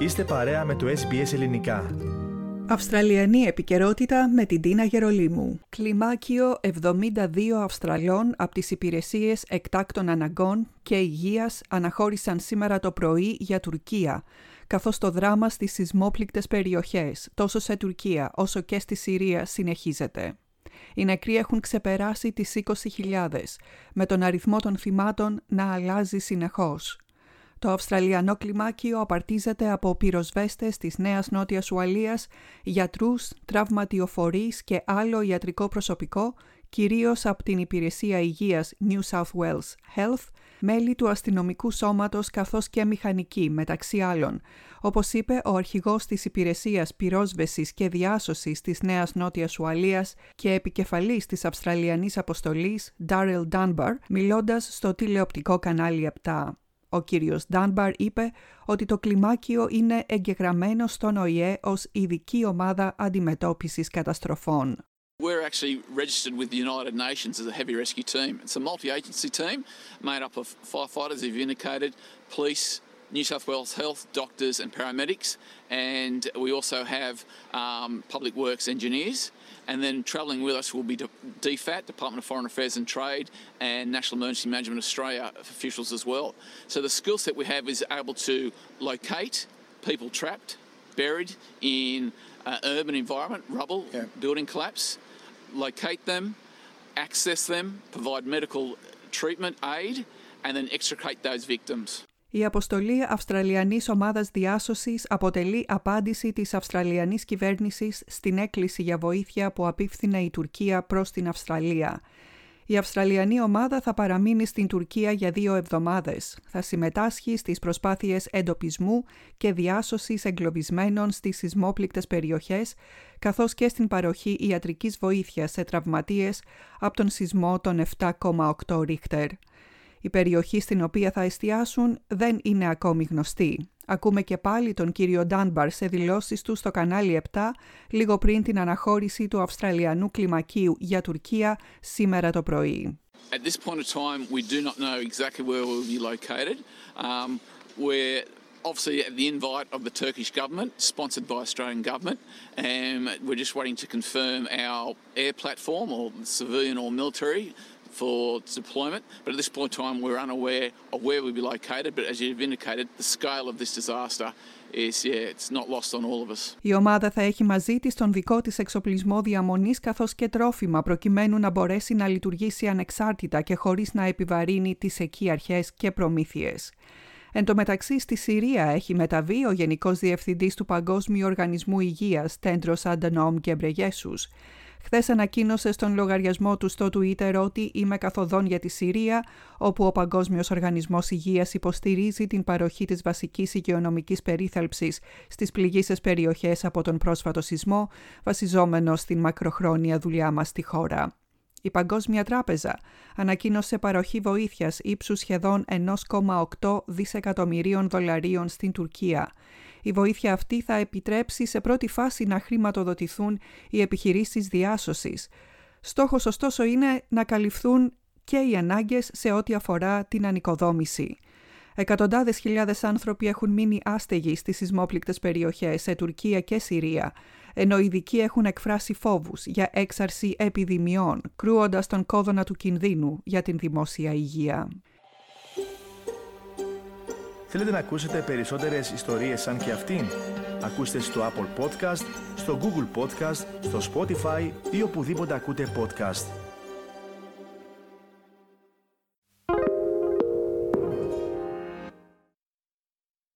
Είστε παρέα με το SBS Ελληνικά. Αυστραλιανή επικαιρότητα με την Τίνα Γερολίμου. Κλιμάκιο 72 Αυστραλών από τις υπηρεσίες εκτάκτων αναγκών και υγείας αναχώρησαν σήμερα το πρωί για Τουρκία, καθώς το δράμα στις σεισμόπληκτες περιοχές, τόσο σε Τουρκία όσο και στη Συρία, συνεχίζεται. Οι νεκροί έχουν ξεπεράσει τις 20.000, με τον αριθμό των θυμάτων να αλλάζει συνεχώς. Το Αυστραλιανό κλιμάκιο απαρτίζεται από πυροσβέστες της Νέας Νότιας Ουαλίας, γιατρούς, τραυματιοφορείς και άλλο ιατρικό προσωπικό, κυρίως από την Υπηρεσία Υγείας New South Wales Health, μέλη του αστυνομικού σώματος καθώς και μηχανικοί μεταξύ άλλων. Όπως είπε ο αρχηγός της Υπηρεσίας Πυρόσβεσης και Διάσωσης της Νέας Νότιας Ουαλίας και επικεφαλής της Αυστραλιανής Αποστολής Daryl Dunbar, μιλώντας στο τηλεοπτικό κανάλι 7. Ο κύριος Ντάνμπαρ είπε ότι το κλιμάκιο είναι εγγεγραμμένο στον ΟΗΕ ως ειδική ομάδα αντιμετώπισης καταστροφών. We're actually registered with the United Nations as a heavy rescue team. It's a multi-agency team made up of firefighters, as you've indicated, police, New South Wales Health, doctors and paramedics, and we also have um, public works engineers. And then travelling with us will be DFAT, Department of Foreign Affairs and Trade, and National Emergency Management Australia officials as well. So the skill set we have is able to locate people trapped, buried in an urban environment, rubble, yeah. building collapse, locate them, access them, provide medical treatment aid, and then extricate those victims. Η αποστολή Αυστραλιανής Ομάδας Διάσωσης αποτελεί απάντηση της Αυστραλιανής κυβέρνησης στην έκκληση για βοήθεια που απίφθηνε η Τουρκία προς την Αυστραλία. Η Αυστραλιανή ομάδα θα παραμείνει στην Τουρκία για δύο εβδομάδες. Θα συμμετάσχει στις προσπάθειες εντοπισμού και διάσωσης εγκλωβισμένων στις σεισμόπληκτες περιοχές, καθώς και στην παροχή ιατρικής βοήθειας σε τραυματίες από τον σεισμό των 7,8 ρίχτερ. Η περιοχή στην οποία θα εστιάσουν δεν είναι ακόμη γνωστή. Ακούμε και πάλι τον κύριο Ντάνμπαρ σε δηλώσεις του στο κανάλι 7 λίγο πριν την αναχώρηση του Αυστραλιανού κλιμακίου για Τουρκία σήμερα το πρωί. At this point of time we do not know exactly where we'll be located. Um, we're obviously at the invite of the Turkish government, sponsored by Australian government, and we're just waiting to confirm our air platform or civilian or military for deployment. But at this point in time, we're unaware of where we'll be located. But as you've indicated, the scale of this disaster is, yeah, it's not lost on all of us. Η ομάδα θα έχει μαζί της τον δικό της εξοπλισμό διαμονής καθώς και τρόφιμα προκειμένου να μπορέσει να λειτουργήσει ανεξάρτητα και χωρίς να επιβαρύνει τις εκεί αρχές και προμήθειες. Εν τω μεταξύ στη Συρία έχει μεταβεί ο Γενικός Διευθυντής του Παγκόσμιου Οργανισμού Υγείας Τέντρος Αντανόμ Γκεμπρεγέσους. Χθες ανακοίνωσε στον λογαριασμό του στο Twitter ότι είμαι καθοδόν για τη Συρία, όπου ο Παγκόσμιος Οργανισμός Υγείας υποστηρίζει την παροχή της βασικής υγειονομικής περίθαλψης στις πληγήσεις περιοχές από τον πρόσφατο σεισμό, βασιζόμενο στην μακροχρόνια δουλειά μας στη χώρα. Η Παγκόσμια Τράπεζα ανακοίνωσε παροχή βοήθειας ύψους σχεδόν 1,8 δισεκατομμυρίων δολαρίων στην Τουρκία. Η βοήθεια αυτή θα επιτρέψει σε πρώτη φάση να χρηματοδοτηθούν οι επιχειρήσεις διάσωσης. Στόχος ωστόσο είναι να καλυφθούν και οι ανάγκες σε ό,τι αφορά την ανοικοδόμηση. Εκατοντάδες χιλιάδες άνθρωποι έχουν μείνει άστεγοι στις σεισμόπληκτες περιοχές σε Τουρκία και Συρία, ενώ οι ειδικοί έχουν εκφράσει φόβους για έξαρση επιδημιών, κρούοντας τον κόδωνα του κινδύνου για την δημόσια υγεία. Θέλετε να ακούσετε περισσότερες ιστορίες σαν και αυτήν; Ακούστε στο Apple Podcast, στο Google Podcast, στο Spotify ή οπουδήποτε ακούτε podcast.